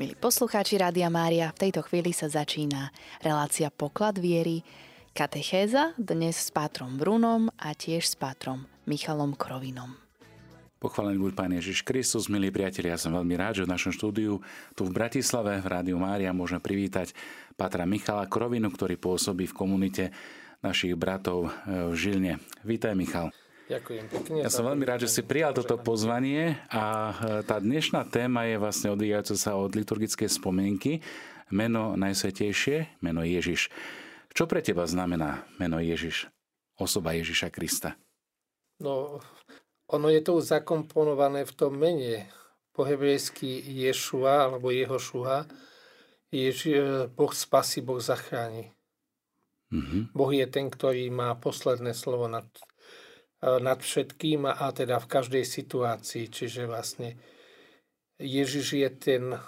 Milí poslucháči Rádia Mária, v tejto chvíli sa začína relácia Poklad viery, katechéza, dnes s pátrom Brunom a tiež s pátrom Michalom Krovinom. Pochválený buď Pán Ježiš Kristus, milí priatelia, ja som veľmi rád, že v našom štúdiu tu v Bratislave v Rádiu Mária môžeme privítať Pátra Michala Krovinu, ktorý pôsobí v komunite našich bratov v Žilne. Vítaj Michal. Ďakujem pekne. Ja som veľmi rád, že si prijal toto pozvanie a e, tá dnešná téma je vlastne odvíjajúca sa od liturgickej spomienky. Meno Najsvetejšie, meno Ježiš. Čo pre teba znamená meno Ježiš? Osoba Ježiša Krista. No, ono je to zakomponované v tom mene. Po hebrejsky Ješua alebo Jehošuha. Ježi, e, boh spasí, Boh zachráni. Mm-hmm. Boh je ten, ktorý má posledné slovo nad nad všetkým a teda v každej situácii. Čiže vlastne Ježiš je ten, e,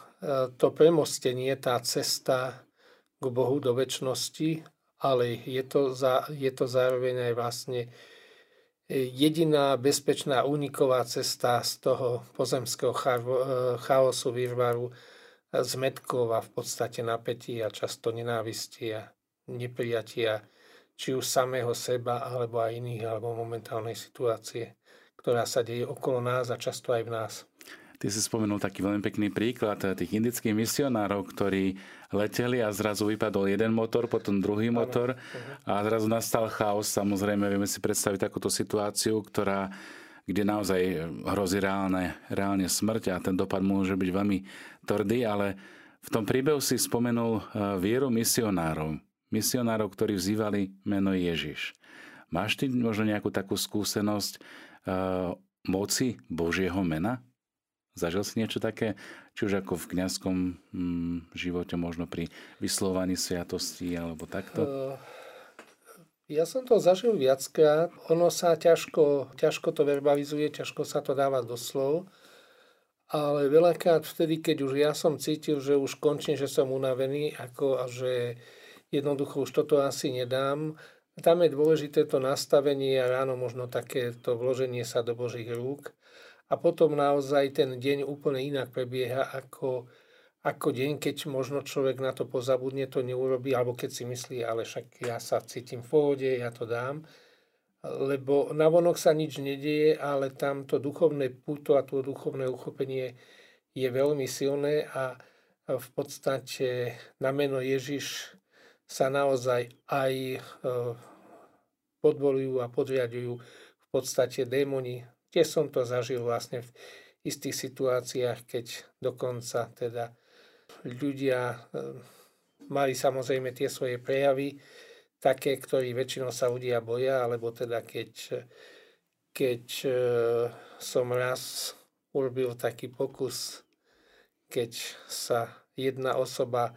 to premostenie, tá cesta k Bohu do väčšnosti, ale je to, za, je to zároveň aj vlastne jediná bezpečná uniková cesta z toho pozemského chaosu, výžvaru, zmetkov a v podstate napätí a často nenávisti a neprijatia či už samého seba, alebo aj iných, alebo momentálnej situácie, ktorá sa deje okolo nás a často aj v nás. Ty si spomenul taký veľmi pekný príklad tých indických misionárov, ktorí leteli a zrazu vypadol jeden motor, potom druhý motor a zrazu nastal chaos. Samozrejme, vieme si predstaviť takúto situáciu, ktorá, kde naozaj hrozí reálne, reálne smrť a ten dopad môže byť veľmi tvrdý, ale v tom príbehu si spomenul eh, vieru misionárov misionárov, ktorí vzývali meno Ježiš. Máš ty možno nejakú takú skúsenosť uh, moci Božieho mena? Zažil si niečo také, či už ako v kňazskom hm, živote, možno pri vyslovaní sviatosti alebo takto? Uh, ja som to zažil viackrát. Ono sa ťažko, ťažko to verbalizuje, ťažko sa to dáva do slov. Ale veľakrát vtedy, keď už ja som cítil, že už končím, že som unavený ako, a že jednoducho už toto asi nedám. Tam je dôležité to nastavenie a ráno možno takéto vloženie sa do Božích rúk. A potom naozaj ten deň úplne inak prebieha ako, ako deň, keď možno človek na to pozabudne, to neurobi, alebo keď si myslí, ale však ja sa cítim v pohode, ja to dám. Lebo navonok sa nič nedieje, ale tam to duchovné puto a to duchovné uchopenie je veľmi silné a v podstate na meno Ježiš sa naozaj aj e, podvolujú a podriadujú v podstate démoni. Tiež som to zažil vlastne v istých situáciách, keď dokonca teda ľudia e, mali samozrejme tie svoje prejavy, také, ktorí väčšinou sa ľudia boja, alebo teda keď, keď e, som raz urobil taký pokus, keď sa jedna osoba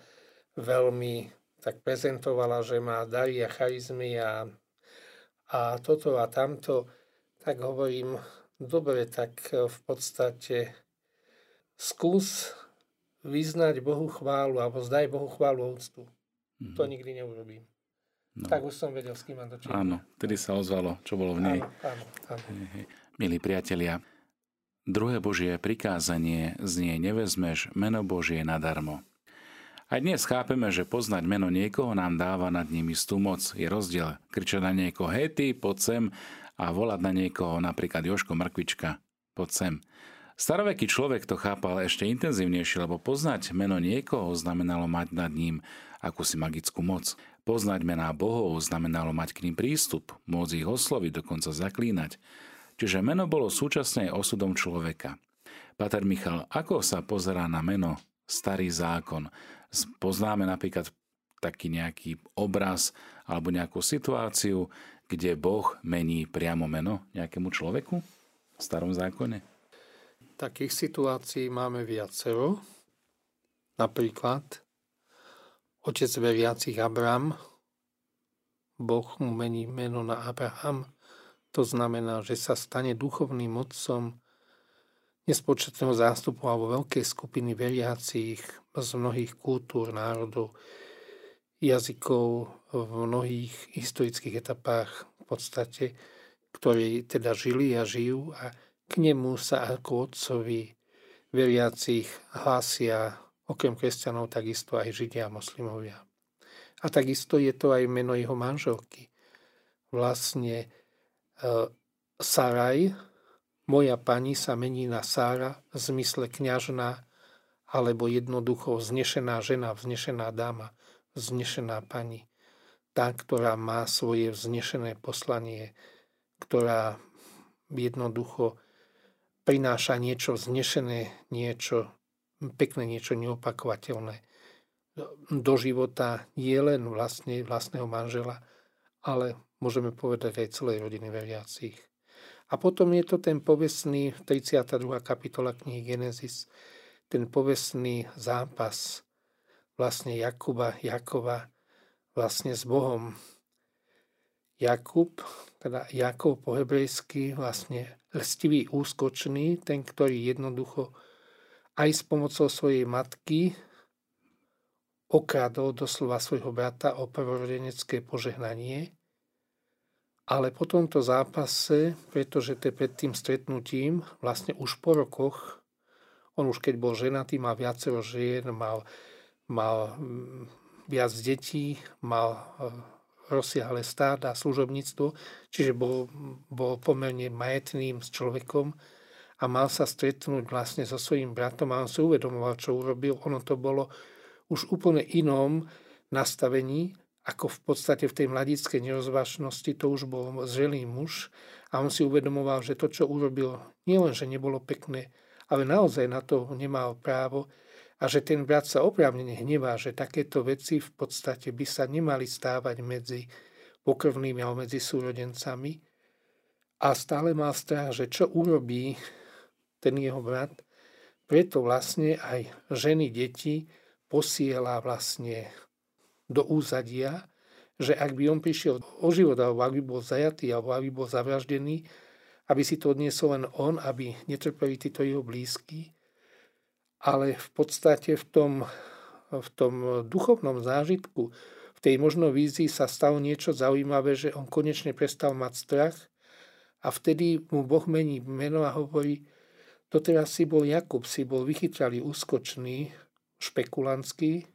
veľmi tak prezentovala, že má dary a charizmy a, a toto a tamto, tak hovorím, dobre, tak v podstate skús vyznať Bohu chválu alebo zdaj Bohu chválu úctu. Mm-hmm. To mhm. nikdy neurobím. No. Tak už som vedel, s kým mám dočinať. Áno, tedy sa ozvalo, čo bolo v nej. Áno, áno, áno. Milí priatelia, druhé Božie prikázanie znie nevezmeš meno Božie nadarmo. Aj dnes chápeme, že poznať meno niekoho nám dáva nad ním istú moc. Je rozdiel kričať na niekoho hej ty, poď sem a volať na niekoho napríklad Joško Mrkvička, poď sem. Staroveký človek to chápal ešte intenzívnejšie, lebo poznať meno niekoho znamenalo mať nad ním akúsi magickú moc. Poznať mená bohov znamenalo mať k ním prístup, môcť ich osloviť, dokonca zaklínať. Čiže meno bolo súčasne aj osudom človeka. Pater Michal, ako sa pozerá na meno starý zákon? Poznáme napríklad taký nejaký obraz alebo nejakú situáciu, kde Boh mení priamo meno nejakému človeku v starom zákone? Takých situácií máme viacero. Napríklad otec veriacich Abraham, Boh mu mení meno na Abraham, to znamená, že sa stane duchovným otcom nespočetného zástupu alebo veľkej skupiny veriacich z mnohých kultúr, národov, jazykov v mnohých historických etapách v podstate, ktorí teda žili a žijú a k nemu sa ako otcovi veriacich hlásia okrem kresťanov takisto aj Židia a moslimovia. A takisto je to aj meno jeho manželky. Vlastne e, Saraj, moja pani sa mení na Sára v zmysle kňažná alebo jednoducho vznešená žena, vznešená dáma, vznešená pani. Tá, ktorá má svoje vznešené poslanie, ktorá jednoducho prináša niečo vznešené, niečo pekné, niečo neopakovateľné do života nie len vlastne vlastného manžela, ale môžeme povedať aj celej rodiny veriacich. A potom je to ten povestný, 32. kapitola knihy Genesis, ten povestný zápas vlastne Jakuba, Jakova vlastne s Bohom. Jakub, teda Jakov po hebrejsky, vlastne lstivý, úskočný, ten, ktorý jednoducho aj s pomocou svojej matky okradol doslova svojho brata o prvorodenecké požehnanie ale po tomto zápase, pretože to pred tým stretnutím, vlastne už po rokoch, on už keď bol ženatý, mal viacero žien, mal, mal mm, viac detí, mal e, rozsiahle stáda, služobníctvo, čiže bol, bol pomerne majetným s človekom a mal sa stretnúť vlastne so svojím bratom a on si uvedomoval, čo urobil. Ono to bolo už úplne inom nastavení ako v podstate v tej mladickej nerozvážnosti to už bol zrelý muž a on si uvedomoval, že to, čo urobil, nielen, že nebolo pekné, ale naozaj na to nemal právo a že ten brat sa oprávnene hnevá, že takéto veci v podstate by sa nemali stávať medzi pokrvnými alebo medzi súrodencami. A stále mal strach, že čo urobí ten jeho brat, preto vlastne aj ženy, deti posiela vlastne do úzadia, že ak by on prišiel o život, alebo ak by bol zajatý, alebo ak by bol zavraždený, aby si to odniesol len on, aby netrpeli títo jeho blízky. Ale v podstate v tom, v tom duchovnom zážitku, v tej možno vízii sa stalo niečo zaujímavé, že on konečne prestal mať strach a vtedy mu Boh mení meno a hovorí, doteraz si bol Jakub, si bol vychytralý, úskočný, špekulantský,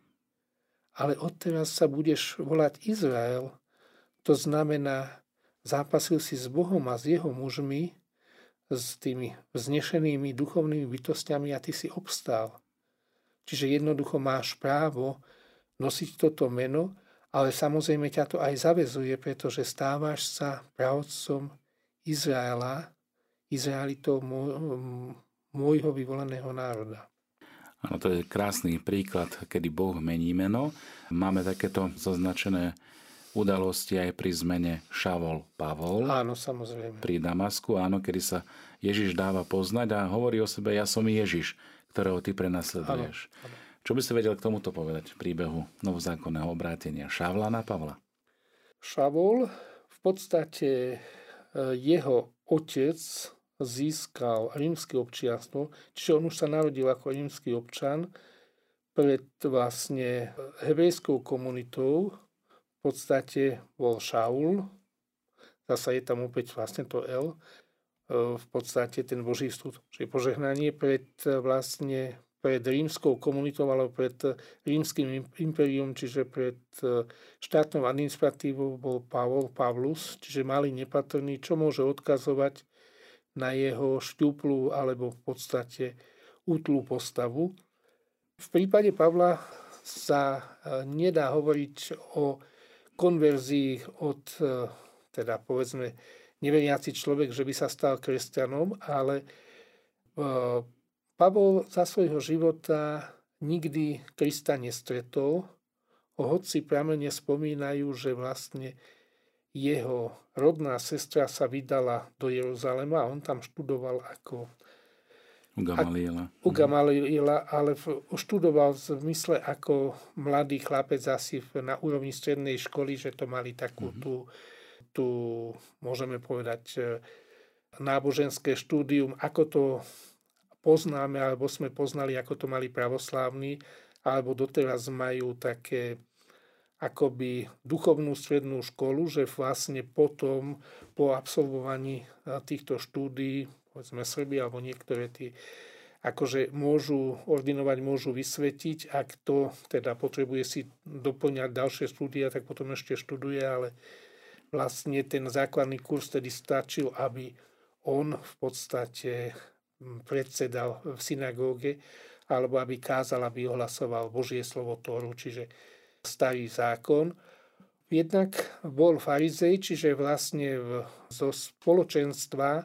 ale odteraz sa budeš volať Izrael. To znamená, zápasil si s Bohom a s jeho mužmi, s tými vznešenými duchovnými bytostiami a ty si obstál. Čiže jednoducho máš právo nosiť toto meno, ale samozrejme ťa to aj zavezuje, pretože stávaš sa pravcom Izraela, Izraelitov môjho vyvoleného národa. Áno, to je krásny príklad, kedy Boh mení meno. Máme takéto zaznačené udalosti aj pri zmene Šavol Pavol. Áno, samozrejme. Pri Damasku, áno, kedy sa Ježiš dáva poznať a hovorí o sebe, ja som Ježiš, ktorého ty prenasleduješ. Áno, áno. Čo by si vedel k tomuto povedať v príbehu novozákonného obrátenia Šavla na Pavla? Šavol v podstate e, jeho otec získal rímske občianstvo, čiže on už sa narodil ako rímsky občan pred vlastne hebrejskou komunitou. V podstate bol Šaul, zase je tam opäť vlastne to L, v podstate ten Boží súd, čiže požehnanie pred vlastne pred rímskou komunitou alebo pred rímským imperium, čiže pred štátnou administratívou bol Pavol, Pavlus, čiže malý nepatrný, čo môže odkazovať na jeho šťuplú alebo v podstate útlú postavu. V prípade Pavla sa e, nedá hovoriť o konverzii od, e, teda povedzme, neveriaci človek, že by sa stal kresťanom, ale e, Pavol za svojho života nikdy Krista nestretol, hoci pramene spomínajú, že vlastne jeho rodná sestra sa vydala do Jeruzalema a on tam študoval ako u Gamaliela. U Gamaliela, ale študoval v zmysle ako mladý chlapec asi na úrovni strednej školy, že to mali takú mm-hmm. tú, tú, môžeme povedať, e, náboženské štúdium, ako to poznáme, alebo sme poznali, ako to mali pravoslávni, alebo doteraz majú také akoby duchovnú strednú školu, že vlastne potom po absolvovaní týchto štúdií, povedzme Srby alebo niektoré tie akože môžu ordinovať, môžu vysvetiť. Ak to teda potrebuje si doplňať ďalšie štúdia, tak potom ešte študuje, ale vlastne ten základný kurz tedy stačil, aby on v podstate predsedal v synagóge alebo aby kázal, aby ohlasoval Božie slovo Tóru, čiže starý zákon. Jednak bol farizej, čiže vlastne zo spoločenstva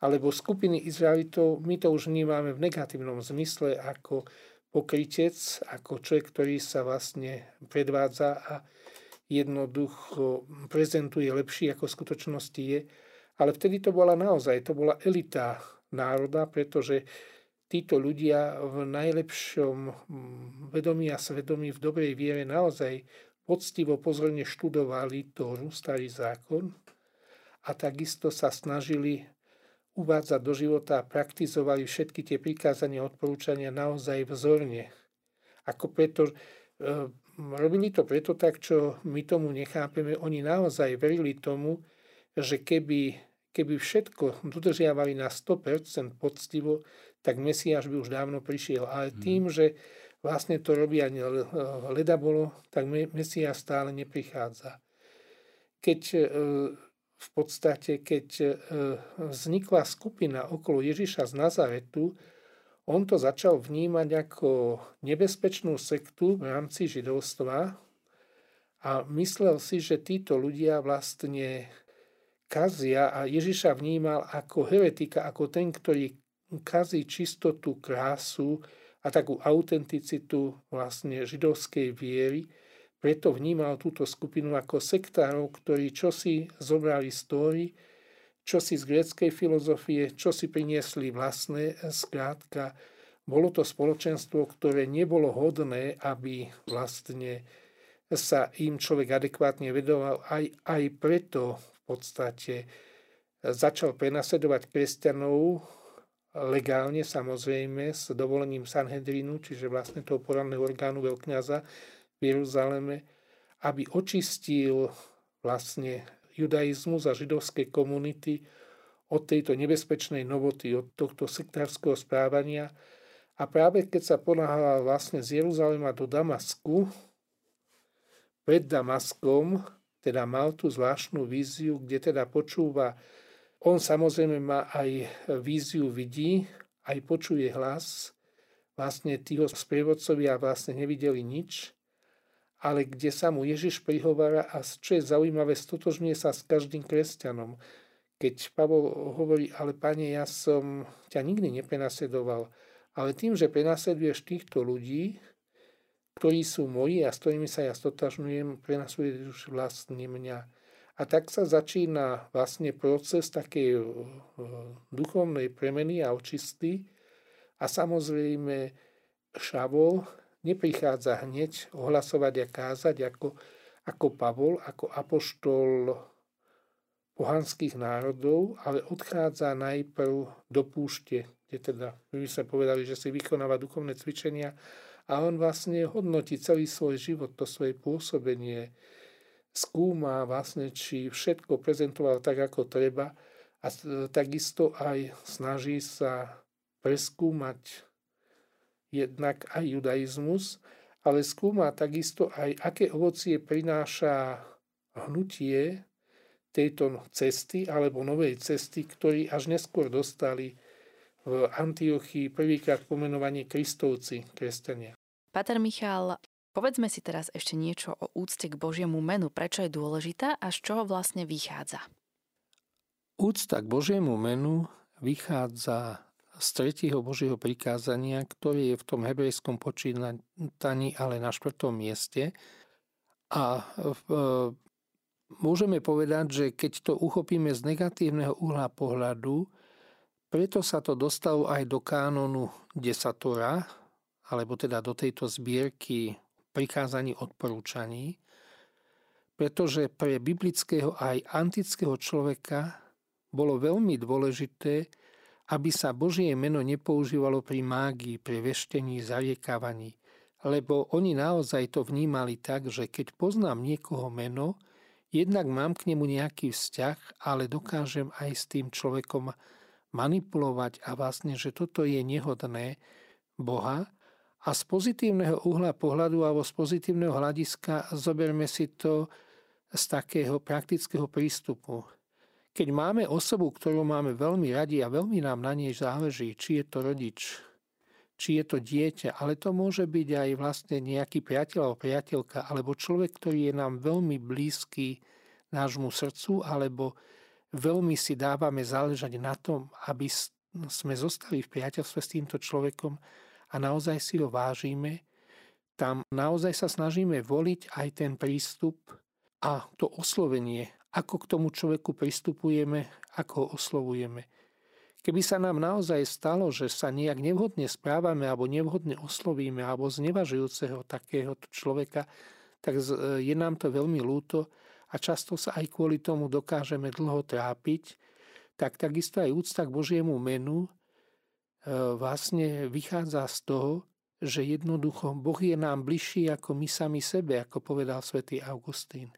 alebo skupiny Izraelitov, my to už vnímame v negatívnom zmysle ako pokrytec, ako človek, ktorý sa vlastne predvádza a jednoducho prezentuje lepšie, ako v skutočnosti je. Ale vtedy to bola naozaj, to bola elita národa, pretože títo ľudia v najlepšom vedomí a svedomí v dobrej viere naozaj poctivo pozorne študovali Tóru, starý zákon a takisto sa snažili uvádzať do života a praktizovali všetky tie prikázania a odporúčania naozaj vzorne. Ako preto, e, robili to preto tak, čo my tomu nechápeme. Oni naozaj verili tomu, že keby, keby všetko dodržiavali na 100% poctivo, tak Mesiáš by už dávno prišiel. Ale mhm. tým, že vlastne to robia leda bolo, tak Mesiáš stále neprichádza. Keď e, v podstate, keď e, vznikla skupina okolo Ježiša z Nazaretu, on to začal vnímať ako nebezpečnú sektu v rámci židovstva a myslel si, že títo ľudia vlastne kazia a Ježiša vnímal ako heretika, ako ten, ktorý kazí čistotu, krásu a takú autenticitu vlastne židovskej viery preto vnímal túto skupinu ako sektárov, ktorí čosi zobrali z Tóry, čosi z gréckej filozofie, čosi priniesli vlastné. Skrátka, bolo to spoločenstvo, ktoré nebolo hodné, aby vlastne sa im človek adekvátne vedoval. Aj, aj preto v podstate začal prenasledovať kresťanov legálne samozrejme s dovolením Sanhedrinu, čiže vlastne toho poradného orgánu veľkňaza, v Jeruzaleme, aby očistil vlastne judaizmus a židovské komunity od tejto nebezpečnej novoty, od tohto sektárskeho správania. A práve keď sa ponáhala vlastne z Jeruzalema do Damasku, pred Damaskom, teda mal tú zvláštnu víziu, kde teda počúva, on samozrejme má aj víziu vidí, aj počuje hlas, vlastne tího sprievodcovia vlastne nevideli nič, ale kde sa mu Ježiš prihovára a čo je zaujímavé, stotožňuje sa s každým kresťanom. Keď Pavol hovorí, ale pane, ja som ťa nikdy neprenasedoval, ale tým, že prenasleduješ týchto ľudí, ktorí sú moji a s ktorými sa ja stotožňujem, prenasleduješ vlastne mňa. A tak sa začína vlastne proces takej eh, duchovnej premeny a očisty. A samozrejme Šavol, neprichádza hneď ohlasovať a kázať ako, ako Pavol, ako apoštol pohanských národov, ale odchádza najprv do púšte, kde teda my by sme povedali, že si vykonáva duchovné cvičenia a on vlastne hodnotí celý svoj život, to svoje pôsobenie, skúma vlastne, či všetko prezentoval tak, ako treba a takisto aj snaží sa preskúmať jednak aj judaizmus, ale skúma takisto aj, aké ovocie prináša hnutie tejto cesty alebo novej cesty, ktorí až neskôr dostali v Antiochii prvýkrát pomenovanie Kristovci, kresťania. Pater Michal, povedzme si teraz ešte niečo o úcte k Božiemu menu. Prečo je dôležitá a z čoho vlastne vychádza? Úcta k Božiemu menu vychádza z tretieho Božieho prikázania, ktoré je v tom hebrejskom počítaní, ale na štvrtom mieste. A v, môžeme povedať, že keď to uchopíme z negatívneho uhla pohľadu, preto sa to dostalo aj do kánonu desatora, alebo teda do tejto zbierky prikázaní odporúčaní, pretože pre biblického aj antického človeka bolo veľmi dôležité, aby sa Božie meno nepoužívalo pri mágii, pri veštení, zariekávaní. Lebo oni naozaj to vnímali tak, že keď poznám niekoho meno, jednak mám k nemu nejaký vzťah, ale dokážem aj s tým človekom manipulovať a vlastne, že toto je nehodné Boha. A z pozitívneho uhla pohľadu alebo z pozitívneho hľadiska zoberme si to z takého praktického prístupu. Keď máme osobu, ktorú máme veľmi radi a veľmi nám na nej záleží, či je to rodič, či je to dieťa, ale to môže byť aj vlastne nejaký priateľ alebo priateľka, alebo človek, ktorý je nám veľmi blízky nášmu srdcu, alebo veľmi si dávame záležať na tom, aby sme zostali v priateľstve s týmto človekom a naozaj si ho vážime, tam naozaj sa snažíme voliť aj ten prístup a to oslovenie, ako k tomu človeku pristupujeme, ako ho oslovujeme. Keby sa nám naozaj stalo, že sa nejak nevhodne správame alebo nevhodne oslovíme alebo znevažujúceho takéhoto človeka, tak je nám to veľmi lúto a často sa aj kvôli tomu dokážeme dlho trápiť, tak takisto aj úcta k Božiemu menu e, vlastne vychádza z toho, že jednoducho Boh je nám bližší ako my sami sebe, ako povedal svätý Augustín.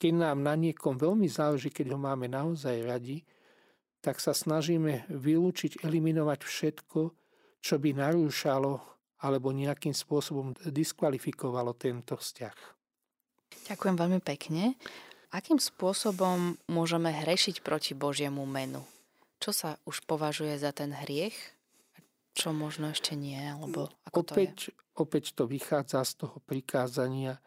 Keď nám na niekom veľmi záleží, keď ho máme naozaj radi, tak sa snažíme vylúčiť, eliminovať všetko, čo by narúšalo alebo nejakým spôsobom diskvalifikovalo tento vzťah. Ďakujem veľmi pekne. Akým spôsobom môžeme hrešiť proti Božiemu menu? Čo sa už považuje za ten hriech? Čo možno ešte nie? Alebo ako opäť, to je? opäť to vychádza z toho prikázania.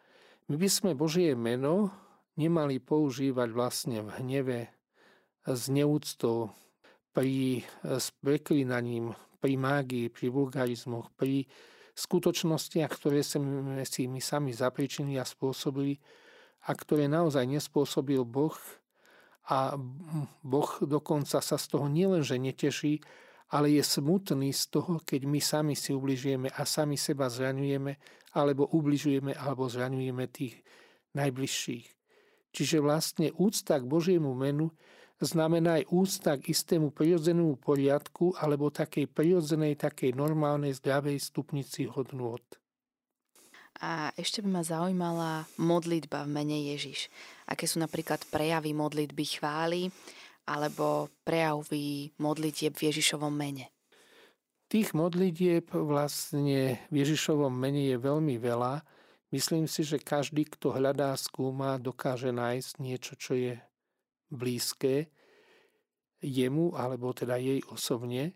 My by sme Božie meno nemali používať vlastne v hneve s neúctou, pri, s preklinaním, pri mágii, pri vulgarizmoch, pri skutočnostiach, ktoré sme si my sami zapričinili a spôsobili a ktoré naozaj nespôsobil Boh a Boh dokonca sa z toho nielenže neteší, ale je smutný z toho, keď my sami si ubližujeme a sami seba zraňujeme, alebo ubližujeme, alebo zraňujeme tých najbližších. Čiže vlastne úcta k Božiemu menu znamená aj úcta k istému prirodzenému poriadku alebo takej prirodzenej, takej normálnej, zdravej stupnici hodnôt. A ešte by ma zaujímala modlitba v mene Ježiš. Aké sú napríklad prejavy modlitby chvály alebo prejavy modlitieb v Ježišovom mene? Tých modlitieb vlastne v Ježišovom mene je veľmi veľa Myslím si, že každý, kto hľadá, skúma, dokáže nájsť niečo, čo je blízke jemu, alebo teda jej osobne. E,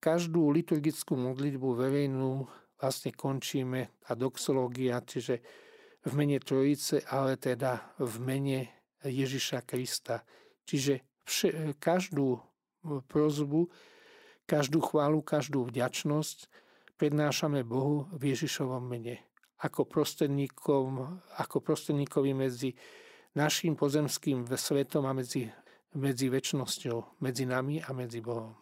každú liturgickú modlitbu verejnú vlastne končíme a doxológia, čiže v mene Trojice, ale teda v mene Ježiša Krista. Čiže vše, každú prozbu, každú chválu, každú vďačnosť prednášame Bohu v Ježišovom mene ako prostredníkom, ako prostredníkovi medzi našim pozemským svetom a medzi, medzi väčšnosťou, medzi nami a medzi Bohom.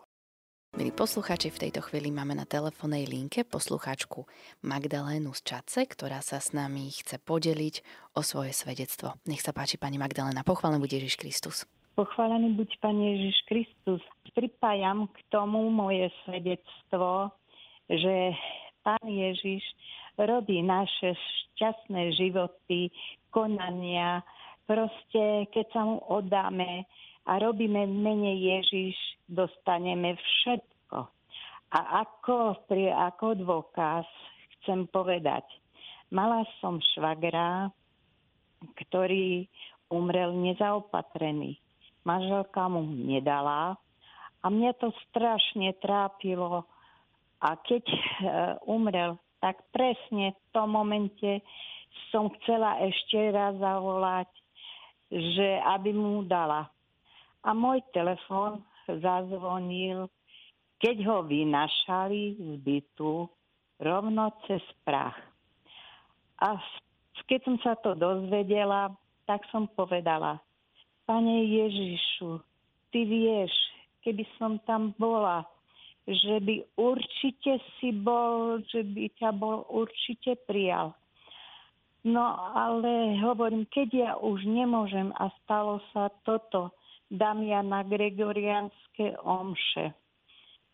Milí poslucháči, v tejto chvíli máme na telefónnej linke poslucháčku Magdalénu z Čace, ktorá sa s nami chce podeliť o svoje svedectvo. Nech sa páči, pani Magdalena, pochválený buď Ježiš Kristus. Pochválený buď Pane Ježiš Kristus. Pripájam k tomu moje svedectvo, že Pán Ježiš robí naše šťastné životy, konania. Proste, keď sa mu oddáme a robíme v mene Ježiš, dostaneme všetko. A ako, pri, ako dôkaz chcem povedať, mala som švagra, ktorý umrel nezaopatrený. Manželka mu nedala a mňa to strašne trápilo. A keď uh, umrel, tak presne v tom momente som chcela ešte raz zavolať, že aby mu dala. A môj telefon zazvonil, keď ho vynašali z bytu rovno cez prach. A keď som sa to dozvedela, tak som povedala, Pane Ježišu, ty vieš, keby som tam bola, že by určite si bol, že by ťa bol určite prijal. No ale hovorím, keď ja už nemôžem a stalo sa toto, dám ja na gregorianské omše.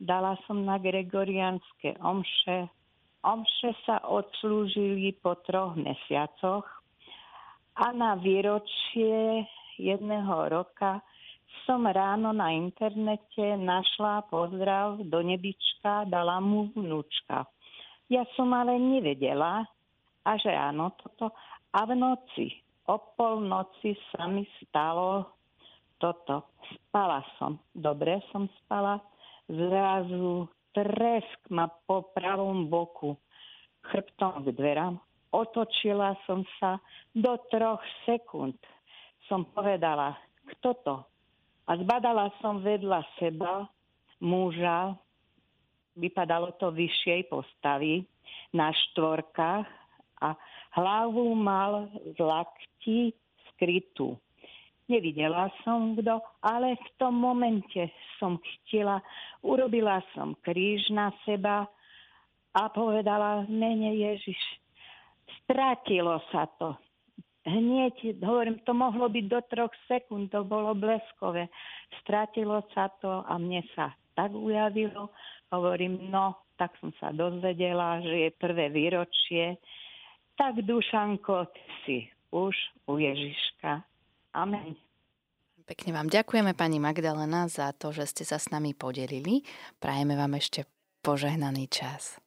Dala som na gregorianské omše. Omše sa odslúžili po troch mesiacoch a na výročie roka som ráno na internete našla pozdrav do nebička, dala mu vnúčka. Ja som ale nevedela, a že áno, toto. A v noci, o polnoci sa mi stalo toto. Spala som, dobre som spala, zrazu tresk ma po pravom boku, chrbtom k dverám. Otočila som sa do troch sekúnd. Som povedala, kto to? A zbadala som vedľa seba muža, vypadalo to vyššej postavy, na štvorkách a hlavu mal z lakti skrytú. Nevidela som kto, ale v tom momente som chtela, urobila som kríž na seba a povedala mene Ježiš. Strátilo sa to hneď, hovorím, to mohlo byť do troch sekúnd, to bolo bleskové. Stratilo sa to a mne sa tak ujavilo. Hovorím, no, tak som sa dozvedela, že je prvé výročie. Tak, Dušanko, ty si už u Ježiška. Amen. Pekne vám ďakujeme, pani Magdalena, za to, že ste sa s nami podelili. Prajeme vám ešte požehnaný čas.